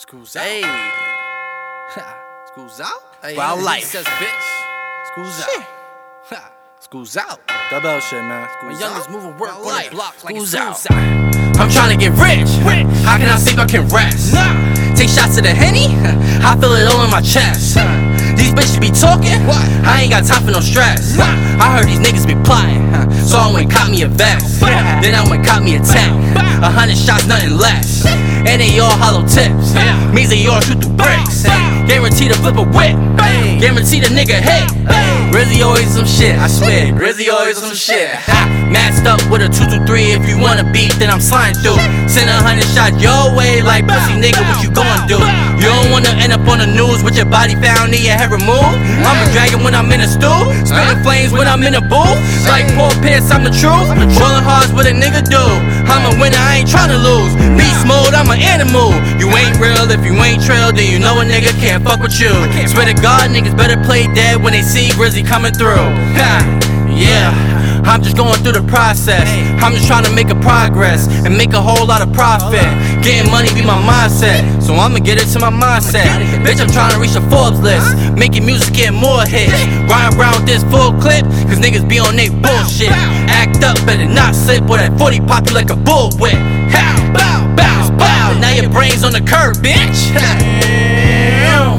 School's out. Hey, School's out. hey, Wild he life. says bitch. School's Shit. out. School's out. Double shit, man. My School's youngest out. moving work on life. the block like School's it's out. I'm trying to get rich. How can I sleep? I can rest. Take shots of the henny. I feel it all in my chest. These bitches be talking. I ain't got time for no stress. I heard these niggas be plotting. So I went caught me a vest. Then I went caught me a tank. A hundred shots, nothing less. And they all hollow tips. Means they all shoot through bricks. Guaranteed to flip a whip. Guaranteed a nigga hit. Rizzy always some shit, I swear. Grizzy always some shit. Ha, Masked up with a 223. If you wanna beat, then I'm sliding through. Send a hundred shots your way, like pussy nigga, what you gon' do? Up on the news with your body found and your head removed. I'm a dragon when I'm in a stool. Spitting flames when I'm in a booth. Like Paul Pierce, I'm the truth. Rolling hard's what a nigga do. I'm a winner, I ain't tryna lose. Beast mode, I'm an animal. You ain't real if you ain't trail, then you know a nigga can't fuck with you. Swear to God, niggas better play dead when they see Grizzy coming through. Ha, yeah. I'm just going through the process. I'm just trying to make a progress and make a whole lot of profit. Getting money be my mindset, so I'ma get it to my mindset. Bitch, I'm trying to reach the Forbes list. Making music, getting more hits. Riding around with this full clip, cause niggas be on they bullshit. Act up, better not slip, or that 40 pop you like a bullwhip. Bow, bow, bow. Now your brain's on the curb, bitch.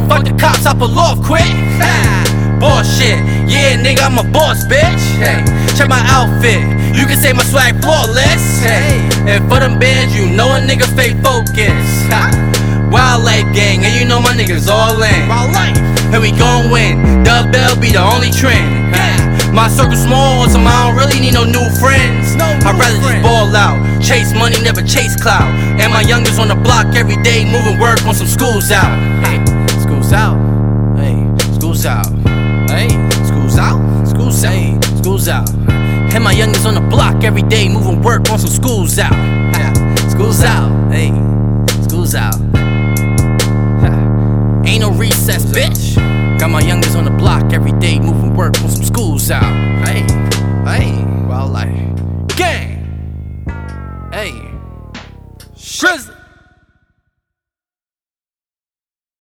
Fuck the cops, I pull off quick. Bullshit, yeah, nigga, I'm a boss, bitch. Hey, check my outfit. You can say my swag flawless. Hey, and for them bands, you know a nigga fake focus. Ha. Wild life gang, and you know my niggas all in. Wild life, and we gon' win. Dub Bell be the only trend. My circle small, so I don't really need no new friends. I'd rather just ball out, chase money, never chase clout. And my youngest on the block every day, moving work on some schools out. Hey, schools out. Hey, schools out. Hey, school's out, school's out. And my youngest on the block every day, moving work on some schools out. School's out, hey, school's out. Ain't no recess, bitch. Got my youngest on the block every day, moving work on some schools out. Hey, hey, wild life. Gang! Hey, Grizzly!